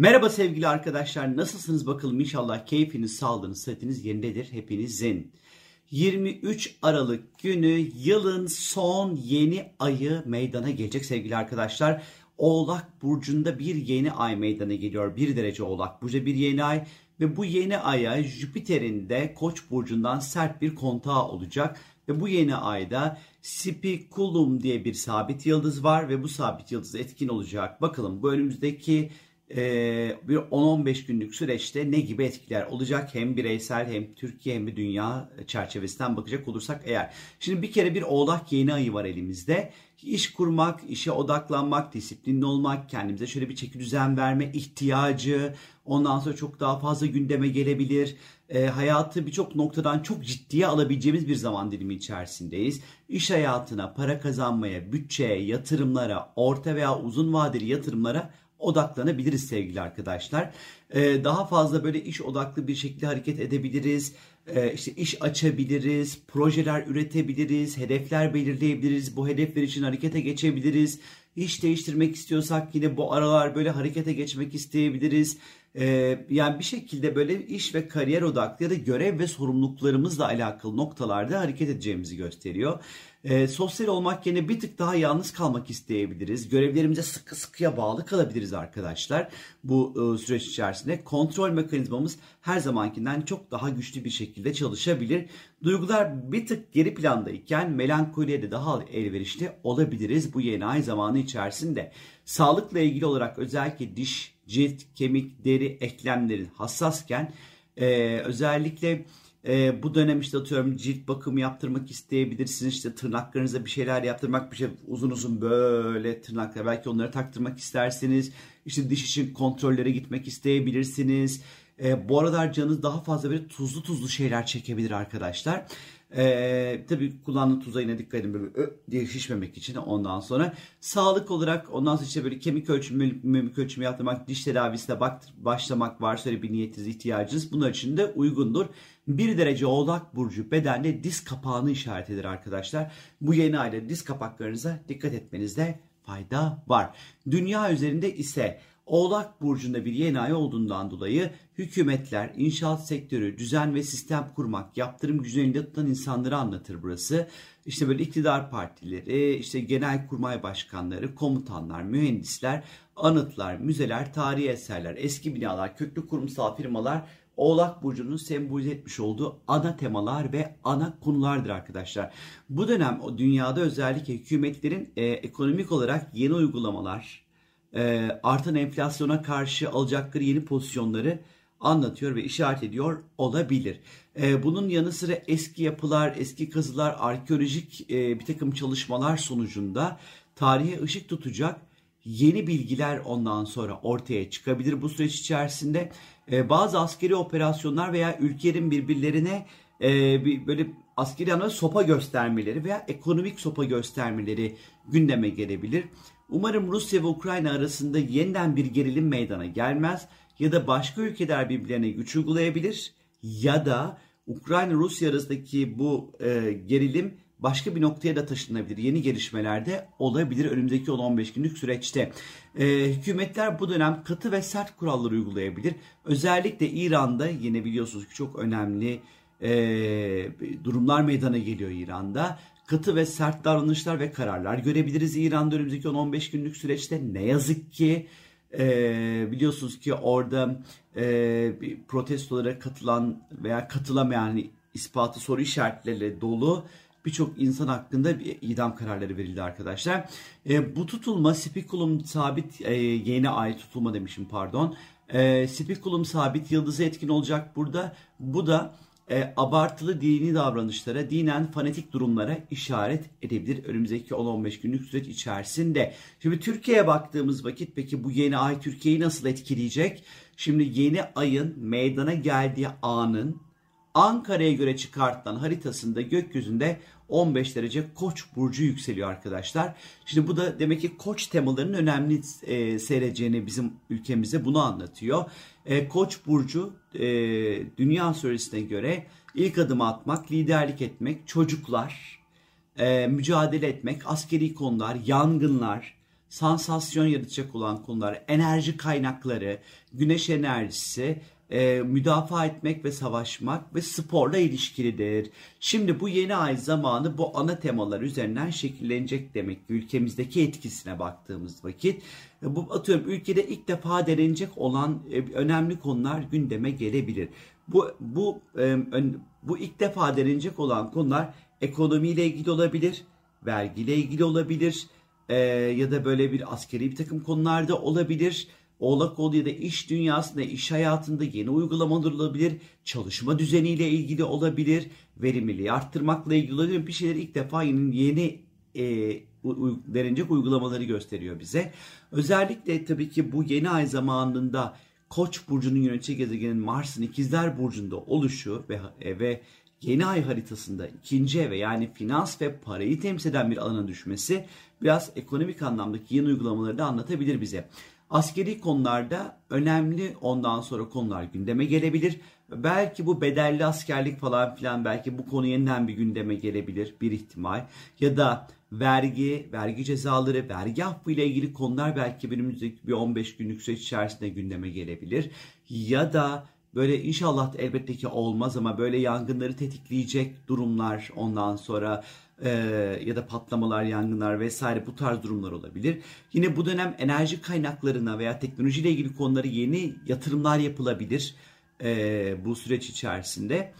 Merhaba sevgili arkadaşlar nasılsınız bakalım inşallah keyfiniz, sağlığınız, sıhhatiniz yerindedir hepinizin. 23 Aralık günü yılın son yeni ayı meydana gelecek sevgili arkadaşlar. Oğlak Burcu'nda bir yeni ay meydana geliyor. Bir derece Oğlak Burcu bir yeni ay ve bu yeni aya Jüpiter'in de Koç burcundan sert bir kontağı olacak ve bu yeni ayda Spiculum diye bir sabit yıldız var ve bu sabit yıldız etkin olacak. Bakalım bu önümüzdeki bir 10-15 günlük süreçte ne gibi etkiler olacak hem bireysel hem Türkiye hem de dünya çerçevesinden bakacak olursak eğer. Şimdi bir kere bir oğlak yeni ayı var elimizde. İş kurmak, işe odaklanmak, disiplinli olmak, kendimize şöyle bir çeki düzen verme ihtiyacı, ondan sonra çok daha fazla gündeme gelebilir. E, hayatı birçok noktadan çok ciddiye alabileceğimiz bir zaman dilimi içerisindeyiz. İş hayatına, para kazanmaya, bütçeye, yatırımlara, orta veya uzun vadeli yatırımlara odaklanabiliriz sevgili arkadaşlar. Ee, daha fazla böyle iş odaklı bir şekilde hareket edebiliriz. Ee, işte iş açabiliriz, projeler üretebiliriz, hedefler belirleyebiliriz. Bu hedefler için harekete geçebiliriz. İş değiştirmek istiyorsak yine bu aralar böyle harekete geçmek isteyebiliriz. Ee, yani bir şekilde böyle iş ve kariyer odaklı ya da görev ve sorumluluklarımızla alakalı noktalarda hareket edeceğimizi gösteriyor. Ee, sosyal olmak yerine bir tık daha yalnız kalmak isteyebiliriz. Görevlerimize sıkı sıkıya bağlı kalabiliriz arkadaşlar. Bu e, süreç içerisinde kontrol mekanizmamız her zamankinden çok daha güçlü bir şekilde çalışabilir. Duygular bir tık geri plandayken melankoliye de daha elverişli olabiliriz bu yeni ay zamanı içerisinde. Sağlıkla ilgili olarak özellikle diş, cilt, kemik, deri, eklemlerin hassasken e, özellikle e, bu dönem işte atıyorum cilt bakımı yaptırmak isteyebilirsiniz. İşte tırnaklarınıza bir şeyler yaptırmak, bir şey uzun uzun böyle tırnaklar belki onları taktırmak isterseniz. İşte diş için kontrollere gitmek isteyebilirsiniz. E, bu aralar canınız daha fazla böyle tuzlu tuzlu şeyler çekebilir arkadaşlar. Ee, tabii kullandığım tuza yine dikkat edin böyle ö diye şişmemek için ondan sonra sağlık olarak ondan sonra işte böyle kemik ölçümü, mimik ölçümü yaptırmak, diş tedavisine bak, başlamak varsa öyle bir niyetiniz ihtiyacınız bunlar için de uygundur. Bir derece oğlak burcu bedende diz kapağını işaret eder arkadaşlar. Bu yeni ayda diz kapaklarınıza dikkat etmenizde fayda var. Dünya üzerinde ise Oğlak burcunda bir yeni ay olduğundan dolayı hükümetler, inşaat sektörü, düzen ve sistem kurmak, yaptırım gücünü tutan insanları anlatır burası. İşte böyle iktidar partileri, işte genel kurmay başkanları, komutanlar, mühendisler, anıtlar, müzeler, tarihi eserler, eski binalar, köklü kurumsal firmalar Oğlak Burcu'nun sembolize etmiş olduğu ana temalar ve ana konulardır arkadaşlar. Bu dönem dünyada özellikle hükümetlerin e, ekonomik olarak yeni uygulamalar, e, artan enflasyona karşı alacakları yeni pozisyonları anlatıyor ve işaret ediyor olabilir. E, bunun yanı sıra eski yapılar, eski kazılar, arkeolojik e, bir takım çalışmalar sonucunda tarihe ışık tutacak yeni bilgiler ondan sonra ortaya çıkabilir bu süreç içerisinde. E, bazı askeri operasyonlar veya ülkelerin birbirlerine e, bir, böyle askeri anlamda sopa göstermeleri veya ekonomik sopa göstermeleri gündeme gelebilir. Umarım Rusya ve Ukrayna arasında yeniden bir gerilim meydana gelmez ya da başka ülkeler birbirlerine güç uygulayabilir ya da Ukrayna-Rusya arasındaki bu e, gerilim başka bir noktaya da taşınabilir. Yeni gelişmelerde olabilir önümüzdeki 10-15 günlük süreçte. E, hükümetler bu dönem katı ve sert kuralları uygulayabilir. Özellikle İran'da yine biliyorsunuz ki çok önemli e, durumlar meydana geliyor İran'da katı ve sert davranışlar ve kararlar görebiliriz İran'da önümüzdeki 10-15 günlük süreçte. Ne yazık ki e, biliyorsunuz ki orada e, protestolara katılan veya katılamayan ispatı soru işaretleriyle dolu birçok insan hakkında bir idam kararları verildi arkadaşlar. E, bu tutulma spikulum sabit e, yeni ay tutulma demişim pardon. E, spikulum sabit yıldızı etkin olacak burada. Bu da e, abartılı dini davranışlara, dinen fanatik durumlara işaret edebilir önümüzdeki 10-15 günlük süreç içerisinde. Şimdi Türkiye'ye baktığımız vakit peki bu yeni ay Türkiye'yi nasıl etkileyecek? Şimdi yeni ayın meydana geldiği anın Ankara'ya göre çıkartılan haritasında gökyüzünde 15 derece Koç burcu yükseliyor arkadaşlar. Şimdi bu da demek ki Koç temalarının önemli e, seyredeceğini bizim ülkemize bunu anlatıyor. E, Koç burcu e, dünya astrolojisine göre ilk adımı atmak, liderlik etmek, çocuklar, e, mücadele etmek, askeri konular, yangınlar, sansasyon yaratacak olan konular, enerji kaynakları, güneş enerjisi, e, müdafaa etmek ve savaşmak ve sporla ilişkilidir. Şimdi bu yeni ay zamanı bu ana temalar üzerinden şekillenecek demek ki ülkemizdeki etkisine baktığımız vakit. E, bu atıyorum ülkede ilk defa denenecek olan e, önemli konular gündeme gelebilir. Bu bu e, bu ilk defa denenecek olan konular ekonomiyle ilgili olabilir, vergiyle ilgili olabilir e, ya da böyle bir askeri bir takım konularda olabilir Oğlak Oğlu ya da iş dünyasında, iş hayatında yeni uygulamalar olabilir, çalışma düzeniyle ilgili olabilir, verimliliği arttırmakla ilgili olabilir. Bir şeyler ilk defa yeni, yeni e, denilecek uygulamaları gösteriyor bize. Özellikle tabii ki bu yeni ay zamanında Koç burcunun yönetici gezegenin Mars'ın ikizler burcunda oluşu ve e, ve yeni ay haritasında ikinci eve yani finans ve parayı temsil eden bir alana düşmesi biraz ekonomik anlamdaki yeni uygulamaları da anlatabilir bize. Askeri konularda önemli ondan sonra konular gündeme gelebilir. Belki bu bedelli askerlik falan filan belki bu konu yeniden bir gündeme gelebilir bir ihtimal. Ya da vergi, vergi cezaları, vergi affı ile ilgili konular belki önümüzdeki bir 15 günlük süreç içerisinde gündeme gelebilir. Ya da böyle inşallah elbette ki olmaz ama böyle yangınları tetikleyecek durumlar ondan sonra e, ya da patlamalar, yangınlar vesaire bu tarz durumlar olabilir. Yine bu dönem enerji kaynaklarına veya teknolojiyle ilgili konuları yeni yatırımlar yapılabilir e, bu süreç içerisinde.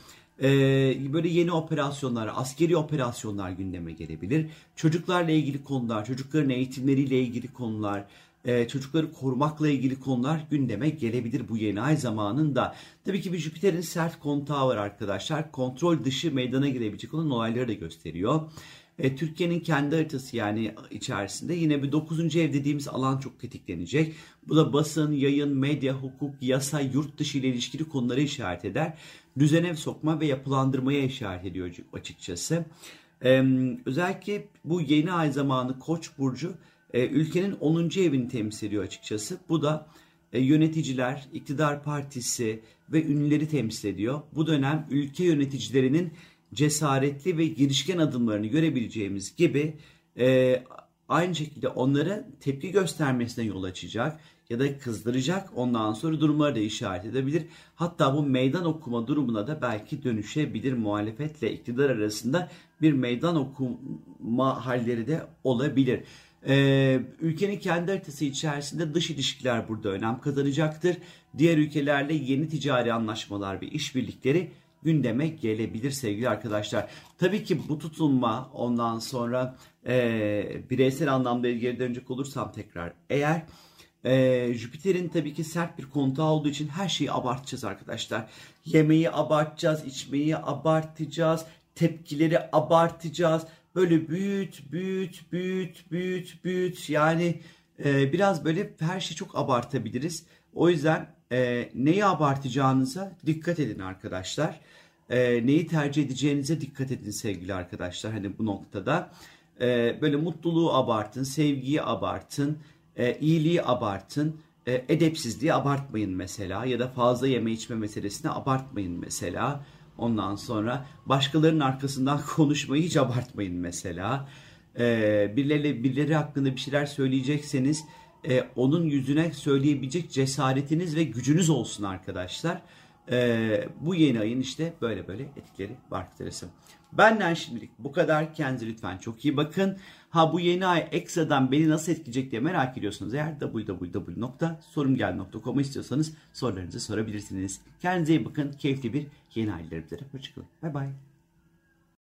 Böyle yeni operasyonlar, askeri operasyonlar gündeme gelebilir. Çocuklarla ilgili konular, çocukların eğitimleriyle ilgili konular, e, çocukları korumakla ilgili konular gündeme gelebilir bu yeni ay zamanında. Tabii ki bir Jüpiter'in sert kontağı var arkadaşlar. Kontrol dışı meydana gelebilecek olan olayları da gösteriyor. E, Türkiye'nin kendi haritası yani içerisinde yine bir 9. ev dediğimiz alan çok tetiklenecek. Bu da basın, yayın, medya, hukuk, yasa, yurt dışı ile ilişkili konuları işaret eder. Düzene sokma ve yapılandırmaya işaret ediyor açıkçası. Ee, özellikle bu yeni ay zamanı Koç burcu e, ülkenin 10. evini temsil ediyor açıkçası. Bu da e, yöneticiler, iktidar partisi ve ünlüleri temsil ediyor. Bu dönem ülke yöneticilerinin cesaretli ve girişken adımlarını görebileceğimiz gibi e, aynı şekilde onlara tepki göstermesine yol açacak ya da kızdıracak ondan sonra durumları da işaret edebilir. Hatta bu meydan okuma durumuna da belki dönüşebilir muhalefetle iktidar arasında bir meydan okuma halleri de olabilir. Ee, ülkenin kendi haritası içerisinde dış ilişkiler burada önem kazanacaktır. Diğer ülkelerle yeni ticari anlaşmalar ve işbirlikleri gündeme gelebilir sevgili arkadaşlar. Tabii ki bu tutulma ondan sonra e, bireysel anlamda geri dönecek olursam tekrar eğer e, Jüpiter'in tabii ki sert bir kontağı olduğu için her şeyi abartacağız arkadaşlar. Yemeği abartacağız, içmeyi abartacağız, tepkileri abartacağız böyle büyüt, büyüt, büyüt, büyüt, büyüt. Yani e, biraz böyle her şeyi çok abartabiliriz. O yüzden e, neyi abartacağınıza dikkat edin arkadaşlar. E, neyi tercih edeceğinize dikkat edin sevgili arkadaşlar. Hani bu noktada e, böyle mutluluğu abartın, sevgiyi abartın, e, iyiliği abartın. E, edepsizliği abartmayın mesela ya da fazla yeme içme meselesini abartmayın mesela. Ondan sonra başkalarının arkasından konuşmayı hiç abartmayın mesela. Ee, birileri, birileri hakkında bir şeyler söyleyecekseniz e, onun yüzüne söyleyebilecek cesaretiniz ve gücünüz olsun arkadaşlar. Ee, bu yeni ayın işte böyle böyle etkileri var arkadaşlar. Benden şimdilik bu kadar. Kendinize lütfen çok iyi bakın. Ha bu yeni ay ekstradan beni nasıl etkileyecek diye merak ediyorsunuz. Eğer www.sorumgel.com istiyorsanız sorularınızı sorabilirsiniz. Kendinize iyi bakın. Keyifli bir yeni ay dilerim. Hoşçakalın. Bay bay.